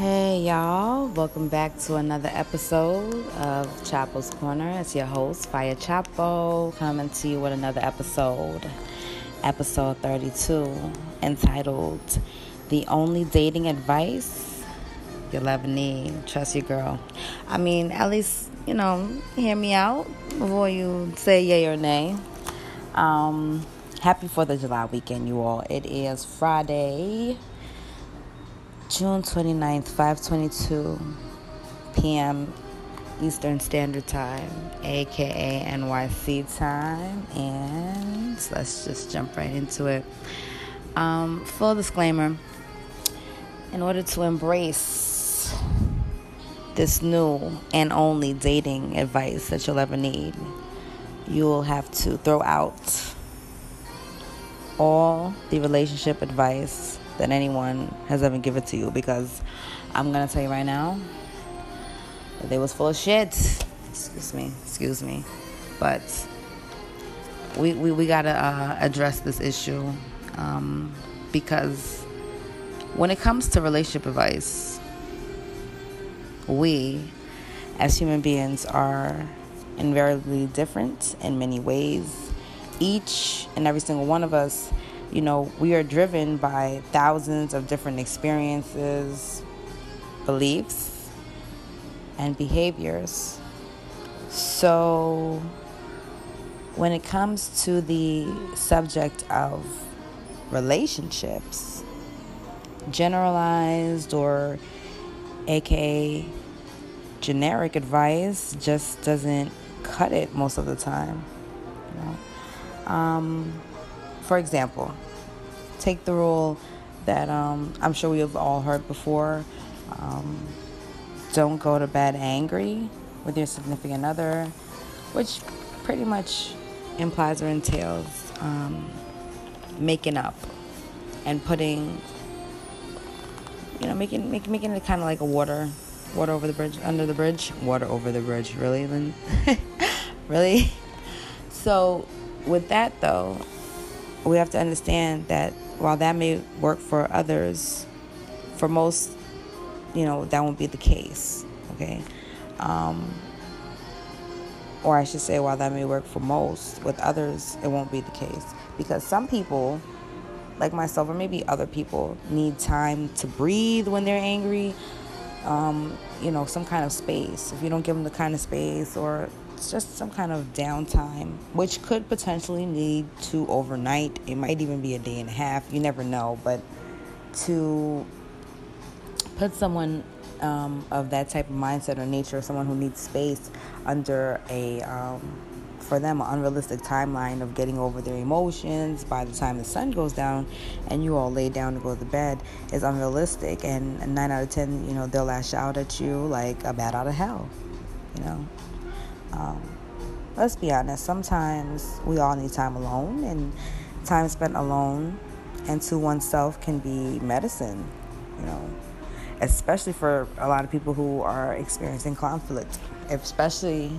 Hey y'all, welcome back to another episode of Chapo's Corner. It's your host, Fire Chapo, coming to you with another episode, episode 32, entitled The Only Dating Advice You'll Ever Need. Trust your girl. I mean, at least, you know, hear me out before you say yay or nay. Um, happy 4th of July weekend, you all. It is Friday. June 29th, 5:22 p.m. Eastern Standard Time, aka NYC time, and let's just jump right into it. Um, full disclaimer: in order to embrace this new and only dating advice that you'll ever need, you will have to throw out all the relationship advice that anyone has ever given to you because I'm gonna tell you right now they was full of shit. Excuse me, excuse me, but we we, we gotta uh, address this issue um, because when it comes to relationship advice, we as human beings are invariably different in many ways. Each and every single one of us you know, we are driven by thousands of different experiences, beliefs, and behaviors. So, when it comes to the subject of relationships, generalized or aka generic advice just doesn't cut it most of the time. You know? Um, for example, take the rule that um, I'm sure we have all heard before um, don't go to bed angry with your significant other, which pretty much implies or entails um, making up and putting, you know, making make, making it kind of like a water, water over the bridge, under the bridge, water over the bridge. Really, Lynn? really? So, with that though, we have to understand that while that may work for others, for most, you know, that won't be the case. Okay. Um, or I should say, while that may work for most, with others, it won't be the case. Because some people, like myself, or maybe other people, need time to breathe when they're angry. Um, you know, some kind of space. If you don't give them the kind of space or it's just some kind of downtime, which could potentially lead to overnight. It might even be a day and a half. You never know. But to put someone um, of that type of mindset or nature, someone who needs space, under a um, for them an unrealistic timeline of getting over their emotions by the time the sun goes down and you all lay down to go to bed is unrealistic and nine out of ten you know they'll lash out at you like a bat out of hell you know um, let's be honest, sometimes we all need time alone, and time spent alone and to oneself can be medicine, you know, especially for a lot of people who are experiencing conflict, especially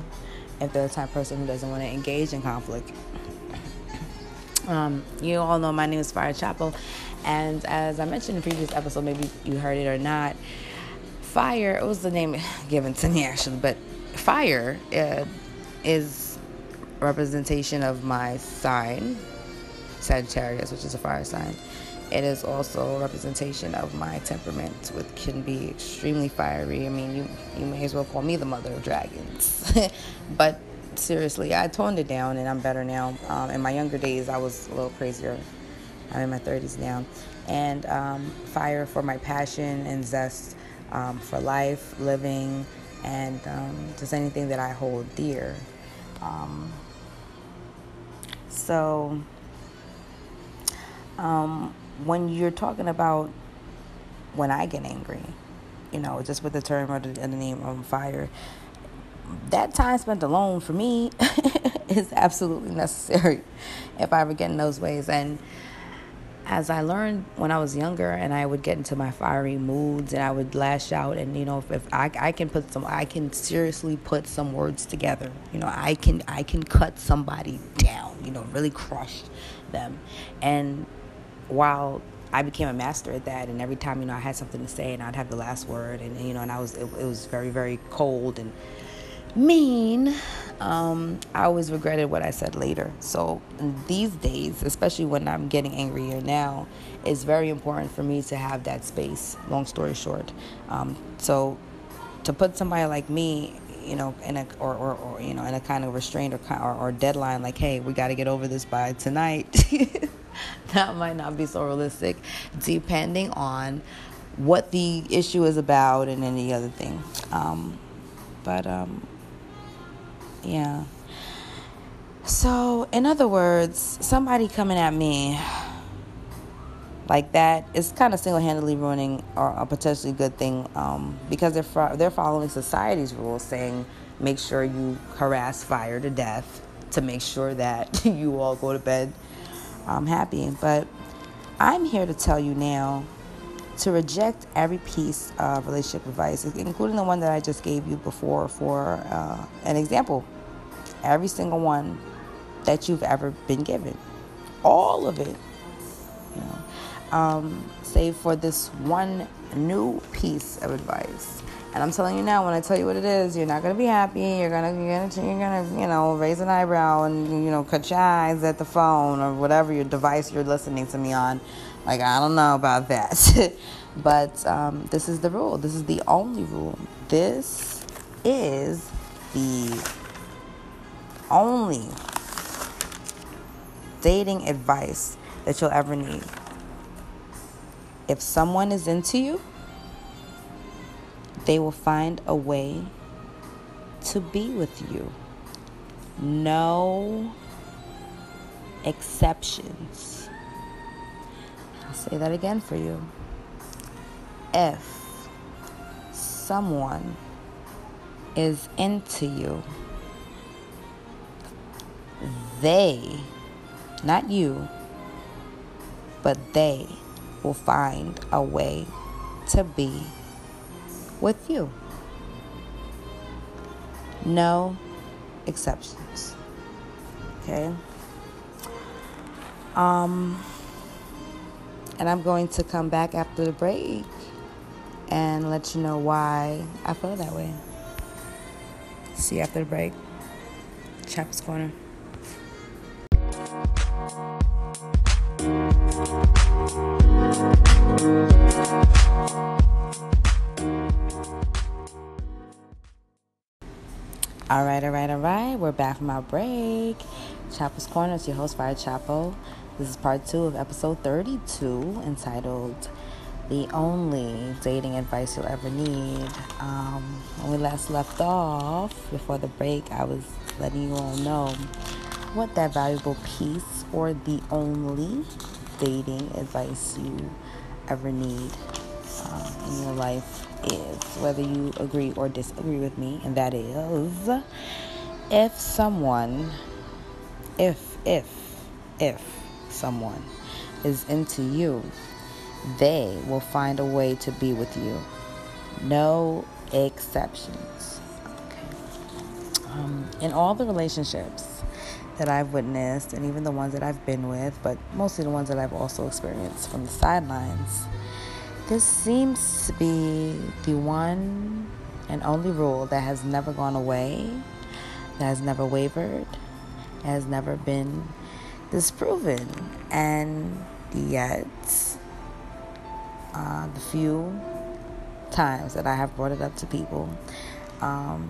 if they're the type of person who doesn't want to engage in conflict. Um, you all know my name is Fire Chapo, and as I mentioned in the previous episode, maybe you heard it or not, Fire, it was the name given to me actually, but fire uh, is representation of my sign, Sagittarius, which is a fire sign. It is also representation of my temperament, which can be extremely fiery. I mean, you you may as well call me the mother of dragons. but seriously, I toned it down, and I'm better now. Um, in my younger days, I was a little crazier. I'm in my 30s now, and um, fire for my passion and zest um, for life, living, and um, just anything that I hold dear. Um, so, um, when you're talking about when I get angry, you know, just with the term or the, the name of fire, that time spent alone for me is absolutely necessary if I ever get in those ways. And as I learned when I was younger and I would get into my fiery moods and I would lash out and you know if, if I, I can put some I can seriously put some words together you know I can I can cut somebody down you know really crush them and while I became a master at that. And every time, you know, I had something to say and I'd have the last word and, you know, and I was, it, it was very, very cold and mean. Um, I always regretted what I said later. So these days, especially when I'm getting angrier now, it's very important for me to have that space. Long story short, um, so to put somebody like me, you know, in a or, or, or you know in a kind of restraint or or, or deadline, like, hey, we got to get over this by tonight. that might not be so realistic, depending on what the issue is about and any other thing. Um, but um, yeah. So, in other words, somebody coming at me like that is kind of single-handedly ruining or a potentially good thing um, because they're fo- they're following society's rules, saying make sure you harass, fire to death to make sure that you all go to bed um, happy. But I'm here to tell you now to reject every piece of relationship advice, including the one that I just gave you before for uh, an example. Every single one that you've ever been given, all of it, you know, um, save for this one new piece of advice. And I'm telling you now, when I tell you what it is, you're not gonna be happy. You're gonna, you're gonna, you're gonna, you know, raise an eyebrow and you know, cut your eyes at the phone or whatever your device you're listening to me on. Like, I don't know about that. but um, this is the rule. This is the only rule. This is the only dating advice that you'll ever need. If someone is into you, they will find a way to be with you. No exceptions. I'll say that again for you. If someone is into you, they, not you, but they will find a way to be with you. No exceptions. Okay? Um, and I'm going to come back after the break and let you know why I feel that way. See you after the break. Chap's Corner. All right, all right, all right. We're back from our break. Chapo's Corner. It's your host, Fire Chapo. This is part two of episode 32 entitled The Only Dating Advice You'll Ever Need. Um, when we last left off, before the break, I was letting you all know what that valuable piece or the only dating advice you ever need um, in your life is, whether you agree or disagree with me, and that is if someone, if, if, if someone is into you, they will find a way to be with you. No exceptions. Um, in all the relationships that I've witnessed, and even the ones that I've been with, but mostly the ones that I've also experienced from the sidelines, this seems to be the one and only rule that has never gone away, that has never wavered, has never been disproven. And yet, uh, the few times that I have brought it up to people, um,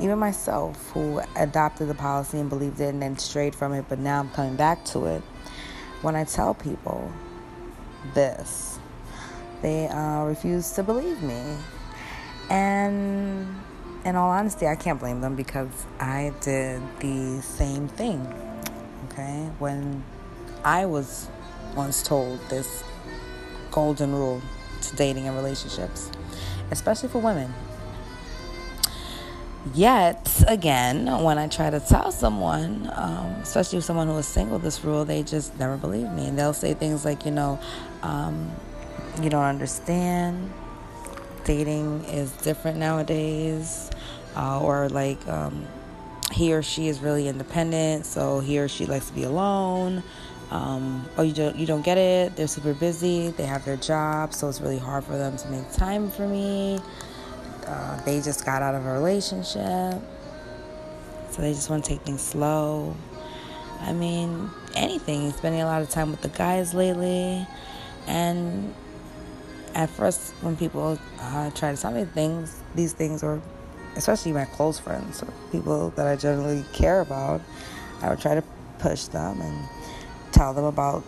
even myself who adopted the policy and believed it and then strayed from it, but now I'm coming back to it. When I tell people this, they uh, refuse to believe me. And in all honesty, I can't blame them because I did the same thing. Okay? When I was once told this golden rule to dating and relationships, especially for women. Yet, again, when I try to tell someone, um, especially someone who is single, this rule, they just never believe me. And they'll say things like, you know, um, you don't understand dating is different nowadays, uh, or like um, he or she is really independent, so he or she likes to be alone. um, or you don't you don't get it. They're super busy. They have their job, so it's really hard for them to make time for me. Uh, they just got out of a relationship, so they just want to take things slow. I mean, anything. Spending a lot of time with the guys lately, and at first, when people uh, try to tell me things, these things, or especially my close friends people that I generally care about, I would try to push them and tell them about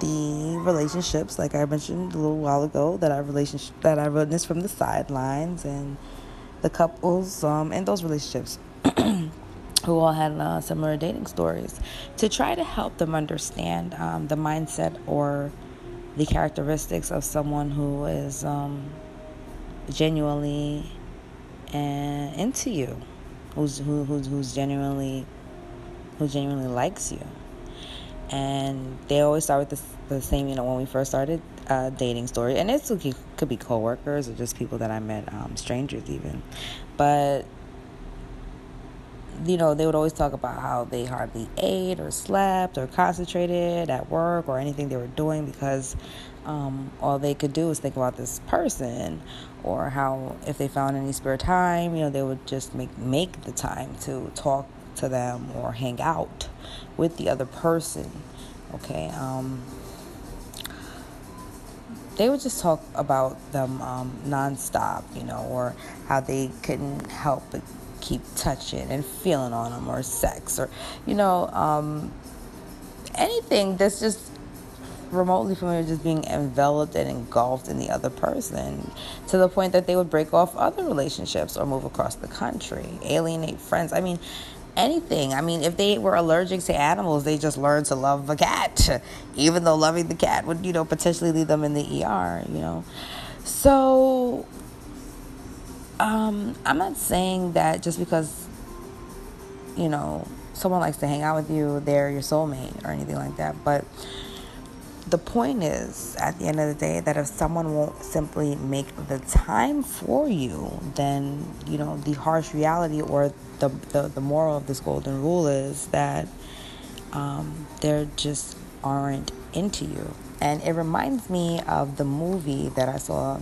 the relationships, like I mentioned a little while ago, that I relationship that I witnessed from the sidelines, and the couples um, in those relationships who all had uh, similar dating stories, to try to help them understand um, the mindset or the characteristics of someone who is um, genuinely uh, into you, who's who, who's who's genuinely who genuinely likes you. And they always start with the, the same you know when we first started uh, dating story. And it could be coworkers or just people that i met um, strangers even. But you know they would always talk about how they hardly ate or slept or concentrated at work or anything they were doing because um, all they could do was think about this person or how if they found any spare time you know they would just make make the time to talk to them or hang out with the other person. Okay. Um, they would just talk about them um, nonstop, you know, or how they couldn't help but keep touching and feeling on them, or sex, or, you know, um, anything that's just remotely familiar just being enveloped and engulfed in the other person to the point that they would break off other relationships or move across the country, alienate friends. I mean, anything. I mean, if they were allergic to animals, they just learned to love a cat, even though loving the cat would, you know, potentially leave them in the ER, you know. So, um, I'm not saying that just because, you know, someone likes to hang out with you, they're your soulmate or anything like that. But the point is, at the end of the day, that if someone won't simply make the time for you, then, you know, the harsh reality or the, the, the moral of this golden rule is that um, they just aren't into you. And it reminds me of the movie that I saw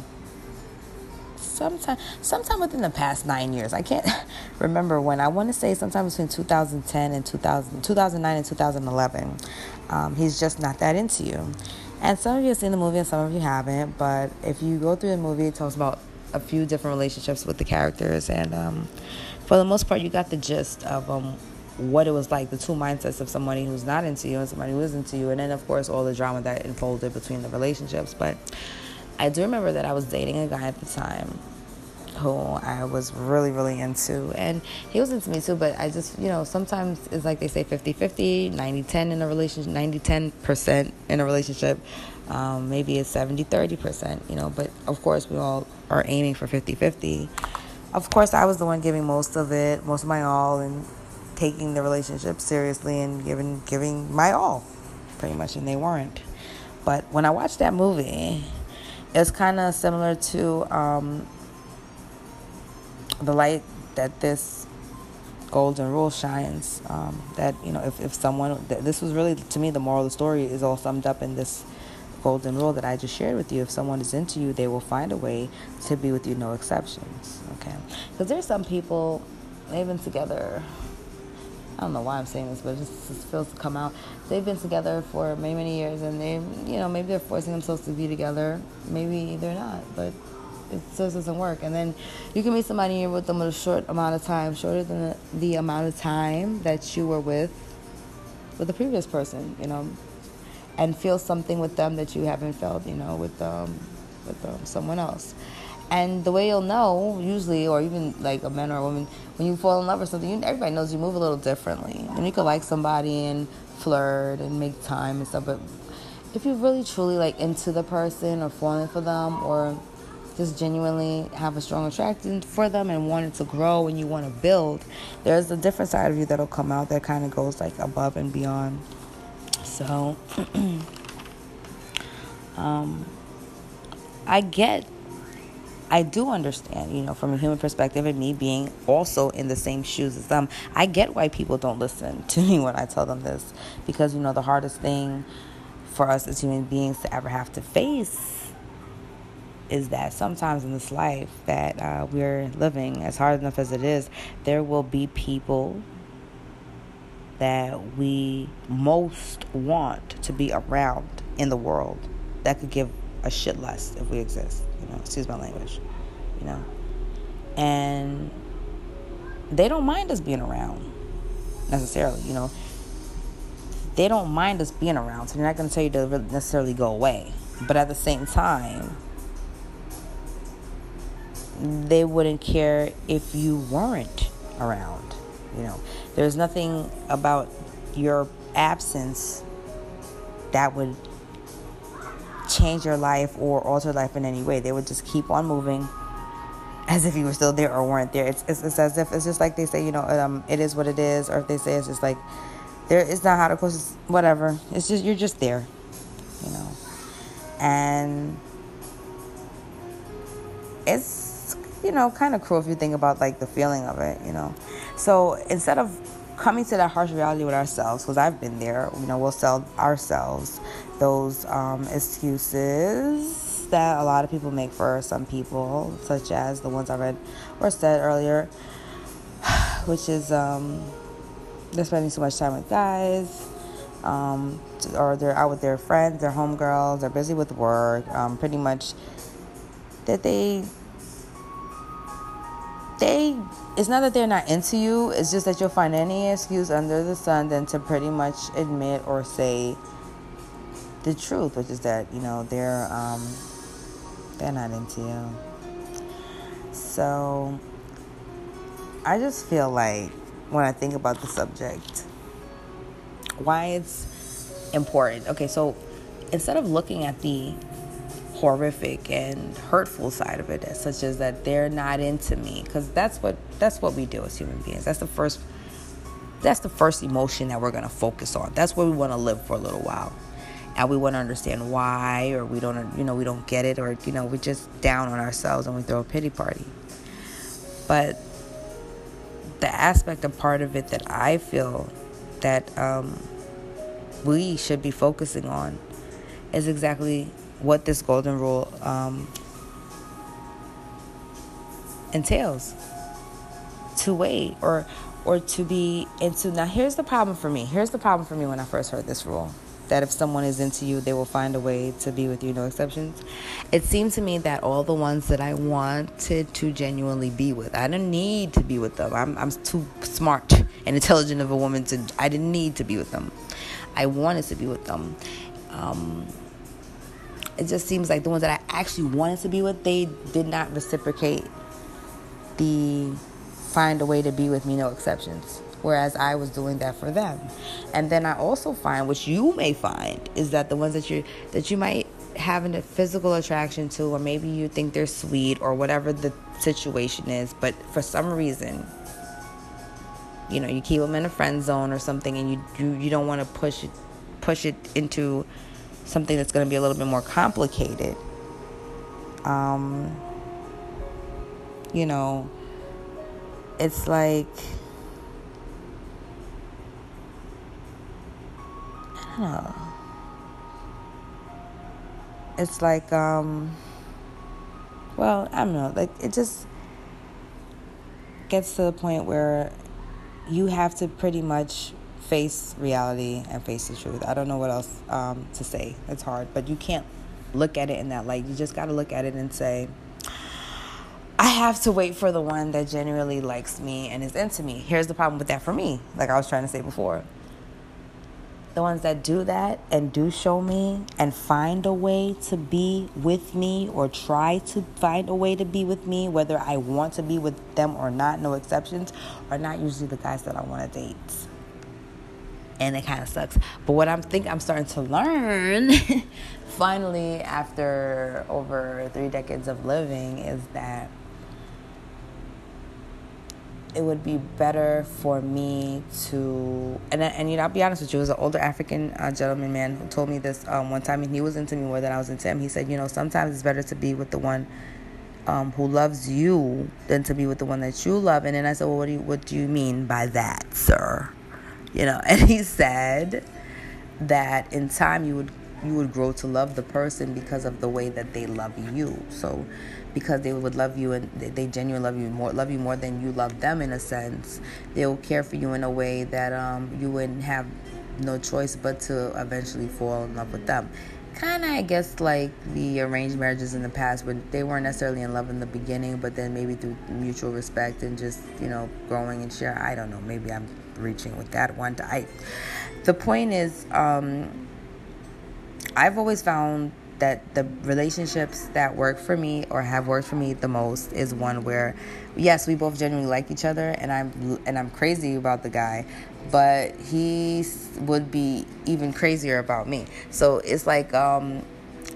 sometime sometime within the past nine years. I can't remember when. I want to say sometime between 2010 and 2000, 2009 and 2011. Um, he's just not that into you. And some of you have seen the movie and some of you haven't. But if you go through the movie, it talks about a few different relationships with the characters. And um, for the most part, you got the gist of um, what it was like the two mindsets of somebody who's not into you and somebody who is into you. And then, of course, all the drama that unfolded between the relationships. But I do remember that I was dating a guy at the time who I was really, really into. And he was into me too, but I just, you know, sometimes it's like they say 50 50, 90 10 in a relationship, 90 10% in a relationship. Um, maybe it's 70 30%, you know, but of course we all are aiming for 50 50. Of course, I was the one giving most of it, most of my all, and taking the relationship seriously and giving giving my all, pretty much, and they weren't. But when I watched that movie, it's kind of similar to um, the light that this golden rule shines. Um, that you know, if if someone this was really to me the moral of the story is all summed up in this golden rule that I just shared with you. If someone is into you, they will find a way to be with you, no exceptions. Okay, because there's some people been together. I don't know why I'm saying this, but it just, just feels to come out. They've been together for many, many years, and they, you know, maybe they're forcing themselves to be together. Maybe they're not, but it just doesn't work. And then you can meet somebody you're with them with a short amount of time, shorter than the, the amount of time that you were with with the previous person, you know, and feel something with them that you haven't felt, you know, with um, with um, someone else. And the way you'll know, usually, or even like a man or a woman, when you fall in love or something, you, everybody knows you move a little differently. And you can like somebody and flirt and make time and stuff, but if you're really truly like into the person or falling for them or just genuinely have a strong attraction for them and want it to grow and you want to build, there's a different side of you that'll come out that kind of goes like above and beyond. So, um, I get, I do understand, you know, from a human perspective and me being also in the same shoes as them, I get why people don't listen to me when I tell them this. Because, you know, the hardest thing for us as human beings to ever have to face is that sometimes in this life that uh, we're living, as hard enough as it is, there will be people that we most want to be around in the world that could give a shit less if we exist. You know, excuse my language. You know, and they don't mind us being around necessarily. You know, they don't mind us being around, so they're not going to tell you to necessarily go away. But at the same time, they wouldn't care if you weren't around. You know, there's nothing about your absence that would change your life or alter life in any way. They would just keep on moving as if you were still there or weren't there. It's, it's, it's as if it's just like they say, you know, um, it is what it is, or if they say it's just like there it's not how to close whatever. It's just you're just there, you know, and it's you know kind of cruel if you think about like the feeling of it, you know. So instead of coming to that harsh reality with ourselves, because I've been there, you know, we'll sell ourselves those um, excuses that a lot of people make for some people, such as the ones I read or said earlier, which is um, they're spending so much time with guys. Um, or they're out with their friends, their homegirls, they're busy with work, um, pretty much that they they it's not that they're not into you it's just that you'll find any excuse under the sun than to pretty much admit or say the truth, which is that you know they're um, they're not into you. So I just feel like when I think about the subject, why it's important. Okay, so instead of looking at the horrific and hurtful side of it, such as that they're not into me, because that's what that's what we do as human beings. That's the first that's the first emotion that we're gonna focus on. That's where we want to live for a little while and we want to understand why or we don't you know we don't get it or you know we're just down on ourselves and we throw a pity party. But the aspect of part of it that i feel that um, we should be focusing on is exactly what this golden rule um, entails. To wait or or to be into now here's the problem for me here's the problem for me when i first heard this rule that if someone is into you, they will find a way to be with you, no exceptions. It seemed to me that all the ones that I wanted to genuinely be with, I didn't need to be with them. I'm, I'm too smart and intelligent of a woman to, I didn't need to be with them. I wanted to be with them. Um, it just seems like the ones that I actually wanted to be with, they did not reciprocate the find a way to be with me, no exceptions whereas I was doing that for them. And then I also find, which you may find, is that the ones that you that you might have a physical attraction to, or maybe you think they're sweet, or whatever the situation is, but for some reason, you know, you keep them in a friend zone or something, and you you, you don't want to push it push it into something that's going to be a little bit more complicated. Um, you know, it's like Huh. It's like, um, well, I don't know. Like, it just gets to the point where you have to pretty much face reality and face the truth. I don't know what else um, to say. It's hard, but you can't look at it in that light. You just got to look at it and say, I have to wait for the one that genuinely likes me and is into me. Here's the problem with that for me, like I was trying to say before the ones that do that and do show me and find a way to be with me or try to find a way to be with me, whether I want to be with them or not, no exceptions, are not usually the guys that I want to date. And it kind of sucks. But what I'm think I'm starting to learn finally after over 3 decades of living is that it would be better for me to and and you know I'll be honest with you, it was an older African uh, gentleman man who told me this um, one time, and he was into me more than I was into him. He said, you know, sometimes it's better to be with the one um, who loves you than to be with the one that you love. And then I said, well, what do you, what do you mean by that, sir? You know, and he said that in time you would you would grow to love the person because of the way that they love you. So because they would love you and they genuinely love you more love you more than you love them in a sense. They'll care for you in a way that um, you wouldn't have no choice but to eventually fall in love with them. Kind of i guess like the arranged marriages in the past where they weren't necessarily in love in the beginning but then maybe through mutual respect and just you know growing and share i don't know. Maybe i'm reaching with that one. I the point is um, i've always found that the relationships that work for me or have worked for me the most is one where yes we both genuinely like each other and i'm and i'm crazy about the guy but he would be even crazier about me. So it's like um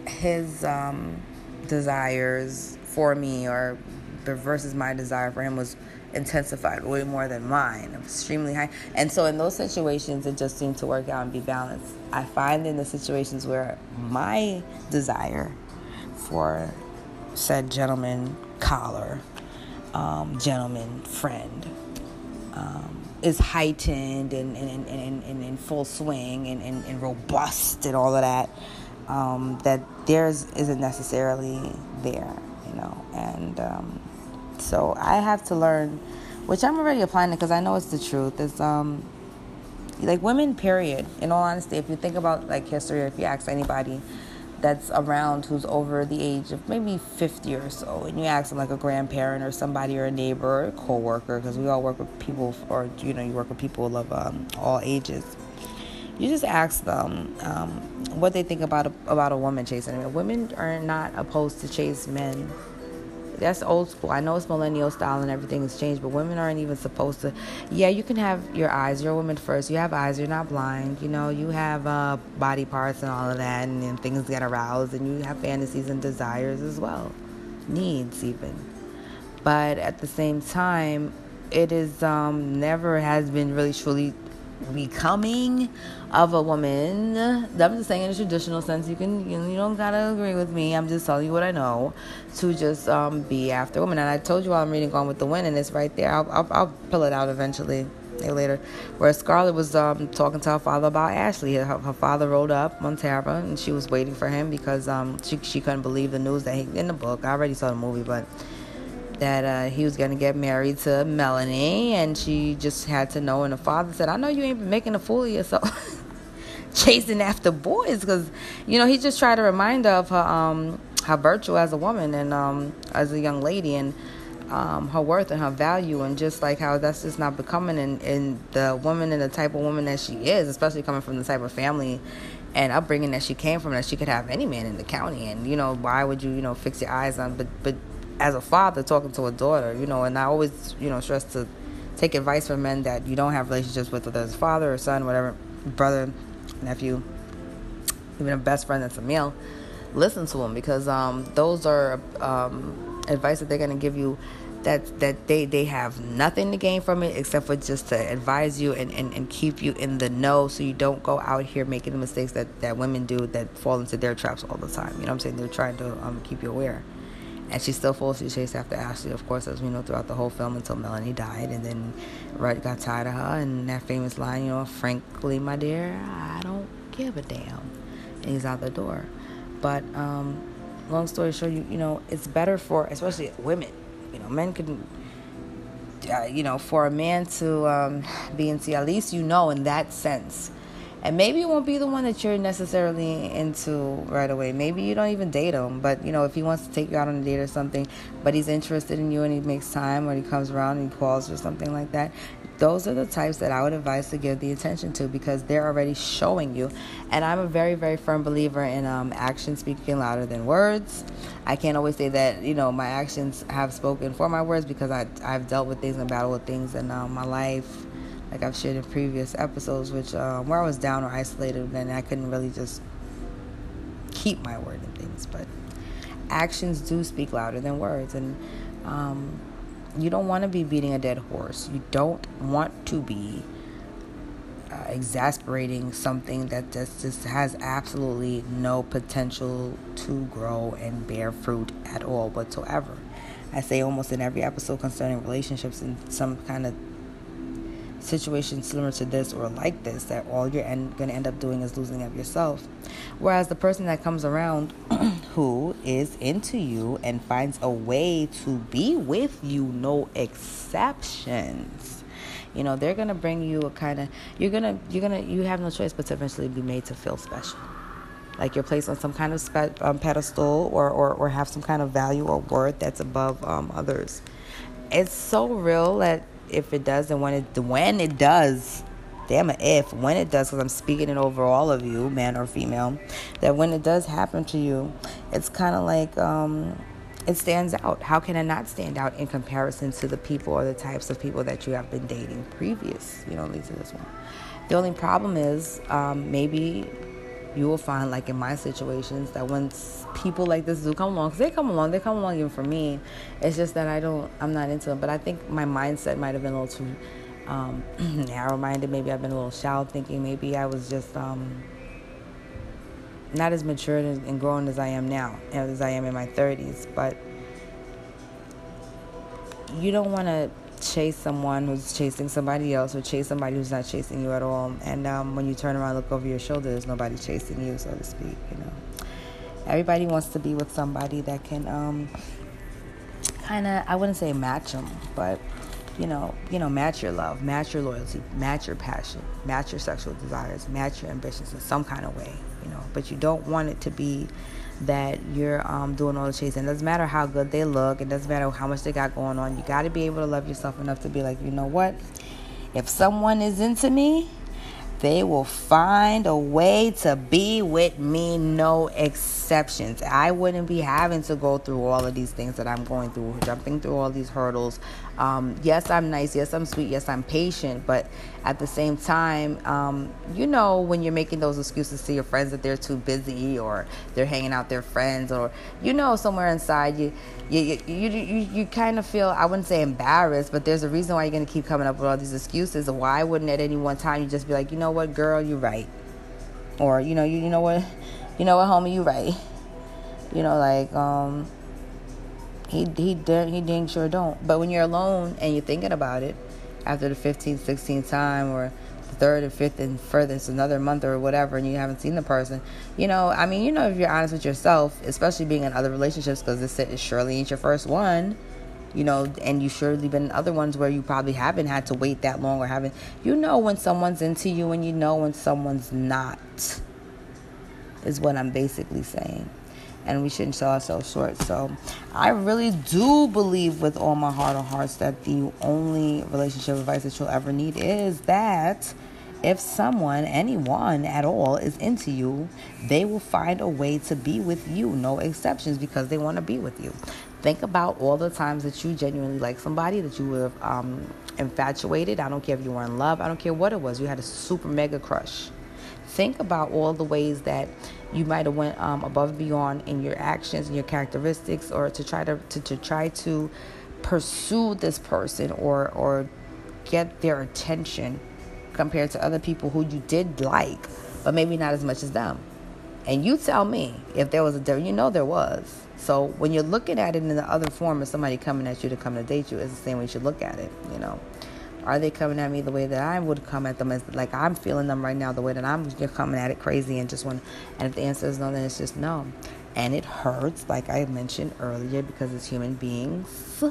his um desires for me or versus my desire for him was intensified way more than mine, extremely high. And so in those situations, it just seemed to work out and be balanced. I find in the situations where my desire for said gentleman collar, um, gentleman friend, um, is heightened and, and, in full swing and, and, and robust and all of that, um, that theirs isn't necessarily there, you know. And um, so I have to learn, which I'm already applying it because I know it's the truth. Is um, like women, period. In all honesty, if you think about like history, or if you ask anybody that's around who's over the age of maybe 50 or so, and you ask them like a grandparent or somebody or a neighbor or a coworker, because we all work with people, or you know, you work with people of um, all ages. You just ask them um, what they think about a, about a woman chasing. I mean, women are not opposed to chase men that's old school. I know it's millennial style and everything has changed, but women aren't even supposed to. Yeah, you can have your eyes. You're a woman first. You have eyes. You're not blind. You know, you have uh, body parts and all of that, and, and things get aroused, and you have fantasies and desires as well, needs even. But at the same time, it is um, never has been really truly becoming of a woman. I'm just saying in a traditional sense. You can you, don't gotta agree with me. I'm just telling you what I know. To just um, be after women. And I told you while I'm reading Gone with the Wind, and it's right there. I'll, I'll, I'll pull it out eventually later. Where Scarlett was um, talking to her father about Ashley. Her, her father rolled up on and she was waiting for him because um, she she couldn't believe the news that he in the book. I already saw the movie, but that uh, he was going to get married to Melanie, and she just had to know. And the father said, "I know you ain't been making a fool of yourself, chasing after boys, because you know he just tried to remind her of her um, her virtue as a woman and um, as a young lady, and um, her worth and her value, and just like how that's just not becoming in, in the woman and the type of woman that she is, especially coming from the type of family." And upbringing that she came from, that she could have any man in the county, and you know why would you, you know, fix your eyes on? But but as a father talking to a daughter, you know, and I always, you know, stress to take advice from men that you don't have relationships with, whether it's father or son, whatever, brother, nephew, even a best friend that's a male. Listen to them because um, those are um, advice that they're going to give you that that they they have nothing to gain from it except for just to advise you and, and, and keep you in the know so you don't go out here making the mistakes that, that women do that fall into their traps all the time. You know what I'm saying? They're trying to um, keep you aware and she still falsely chased after Ashley, of course, as we know throughout the whole film until Melanie died, and then Rhett got tired of her, and that famous line, you know, frankly, my dear, I don't give a damn, and he's out the door. But um, long story short, you you know, it's better for especially women. You know, men can. Uh, you know, for a man to um, be into, at least you know in that sense and maybe it won't be the one that you're necessarily into right away. Maybe you don't even date him, but you know, if he wants to take you out on a date or something, but he's interested in you and he makes time or he comes around and he calls or something like that, those are the types that I would advise to give the attention to because they're already showing you. And I'm a very, very firm believer in um, action speaking louder than words. I can't always say that you know my actions have spoken for my words because I I've dealt with things and battled with things in um, my life like I've shared in previous episodes, which um, where I was down or isolated, and I couldn't really just keep my word and things. But actions do speak louder than words, and um, you don't want to be beating a dead horse. You don't want to be uh, exasperating something that just, just has absolutely no potential to grow and bear fruit at all whatsoever. I say almost in every episode concerning relationships and some kind of situation similar to this or like this that all you're en- going to end up doing is losing of yourself. Whereas the person that comes around who is into you and finds a way to be with you, no exceptions. You know, they're going to bring you a kind of you're going to you're going to you have no choice but to eventually be made to feel special. Like you're placed on some kind of spe- um, pedestal or, or, or have some kind of value or worth that's above um, others. It's so real that if it does and when it when it does damn it if when it does because i'm speaking it over all of you man or female that when it does happen to you it's kind of like um, it stands out. How can it not stand out in comparison to the people or the types of people that you have been dating previous? You know lead to this one. The only problem is um, maybe you will find, like in my situations, that once people like this do come along, because they come along, they come along even for me. It's just that I don't, I'm not into them. But I think my mindset might have been a little too um, narrow-minded. Maybe I've been a little shallow thinking. Maybe I was just um, not as mature and grown as I am now, as I am in my 30s. But you don't want to chase someone who's chasing somebody else or chase somebody who's not chasing you at all. And um, when you turn around, look over your shoulder, there's nobody chasing you, so to speak. You know, everybody wants to be with somebody that can um, kind of I wouldn't say match them, but you know, you know, match your love, match your loyalty, match your passion, match your sexual desires, match your ambitions in some kind of way. You know, but you don't want it to be that you're um, doing all the chasing. It doesn't matter how good they look. It doesn't matter how much they got going on. You got to be able to love yourself enough to be like, you know what? If someone is into me, they will find a way to be with me, no exceptions. I wouldn't be having to go through all of these things that I'm going through, jumping through all these hurdles. Um, yes, I'm nice. Yes, I'm sweet. Yes, I'm patient. But at the same time, um, you know, when you're making those excuses to your friends that they're too busy or they're hanging out their friends, or you know, somewhere inside you, you, you, you, you, you kind of feel, I wouldn't say embarrassed, but there's a reason why you're going to keep coming up with all these excuses. Why wouldn't at any one time you just be like, you know what, girl, you're right. Or, you know, you, you know what, you know what, homie, you right. You know, like, um, he he did he dang sure don't. But when you're alone and you're thinking about it, after the 15th, 16th time, or the third and fifth and furthest another month or whatever, and you haven't seen the person, you know, I mean, you know, if you're honest with yourself, especially being in other relationships, because this is surely ain't your first one, you know, and you surely been in other ones where you probably haven't had to wait that long or haven't, you know, when someone's into you and you know when someone's not, is what I'm basically saying and we shouldn't sell ourselves short. So I really do believe with all my heart of hearts that the only relationship advice that you'll ever need is that if someone, anyone at all, is into you, they will find a way to be with you. No exceptions because they want to be with you. Think about all the times that you genuinely like somebody, that you were um, infatuated. I don't care if you were in love, I don't care what it was. You had a super mega crush. Think about all the ways that you might have went um, above and beyond in your actions and your characteristics or to try to, to, to try to pursue this person or or get their attention compared to other people who you did like but maybe not as much as them and you tell me if there was a difference you know there was so when you're looking at it in the other form of somebody coming at you to come to date you it's the same way you should look at it you know are they coming at me the way that I would come at them? As like I'm feeling them right now, the way that I'm just coming at it crazy and just want. And if the answer is no, then it's just no. And it hurts, like I mentioned earlier, because it's human beings.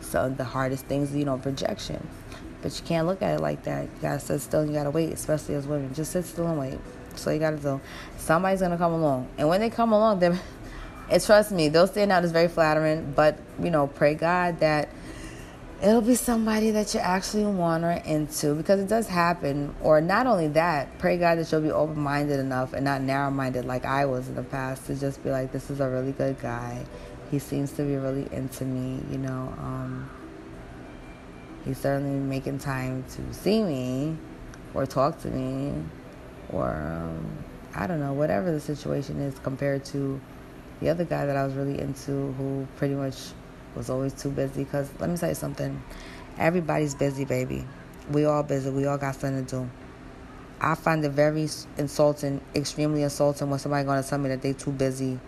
So the hardest things, you know, rejection. But you can't look at it like that. You gotta sit still. You gotta wait, especially as women. Just sit still and wait. So you gotta do. Somebody's gonna come along, and when they come along, they and trust me, they'll stand out is very flattering. But you know, pray God that it'll be somebody that you actually want or into because it does happen. Or not only that, pray God that you'll be open minded enough and not narrow minded like I was in the past to just be like, this is a really good guy. He seems to be really into me, you know. Um, he's certainly making time to see me or talk to me or um, I don't know, whatever the situation is compared to the other guy that I was really into who pretty much was always too busy. Because let me tell you something everybody's busy, baby. We all busy. We all got something to do. I find it very insulting, extremely insulting when somebody to tell me that they too busy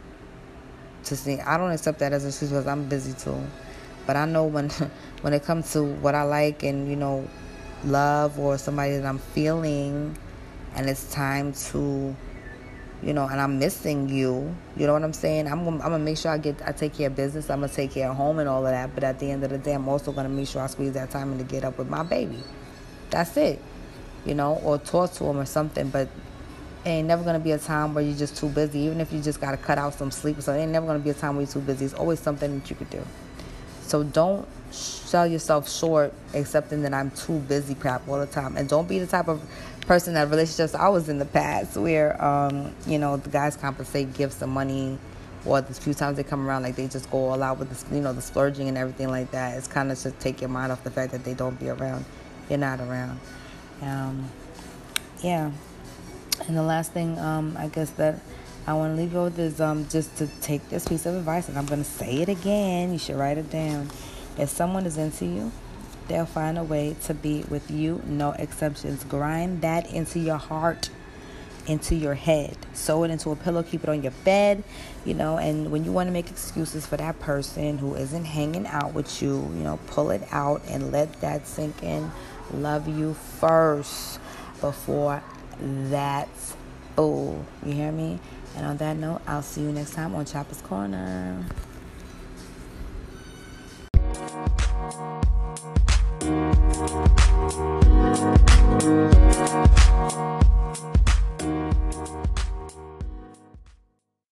to see. I don't accept that as an excuse because I'm busy too. But I know when when it comes to what I like and you know love or somebody that I'm feeling and it's time to you know and I'm missing you. You know what I'm saying? I'm gonna, I'm gonna make sure I get I take care of business. I'm gonna take care of home and all of that. But at the end of the day I'm also gonna make sure I squeeze that time in to get up with my baby. That's it. You know or talk to him or something. But ain't never gonna be a time where you're just too busy. Even if you just gotta cut out some sleep so something ain't never gonna be a time where you're too busy. It's always something that you could do so don't sell yourself short accepting that I'm too busy crap all the time. And don't be the type of person that relationships I was in the past where, um, you know, the guys compensate, give some money, or the few times they come around, like they just go all out with the, you know, the splurging and everything like that. It's kind of to take your mind off the fact that they don't be around. You're not around. Um, yeah. And the last thing, um, I guess that I want to leave you with is um, just to take this piece of advice, and I'm going to say it again. You should write it down. If someone is into you, they'll find a way to be with you, no exceptions. Grind that into your heart, into your head. Sew it into a pillow, keep it on your bed, you know. And when you want to make excuses for that person who isn't hanging out with you, you know, pull it out and let that sink in. Love you first before that fool. You hear me? And on that note, I'll see you next time on Chopper's Corner.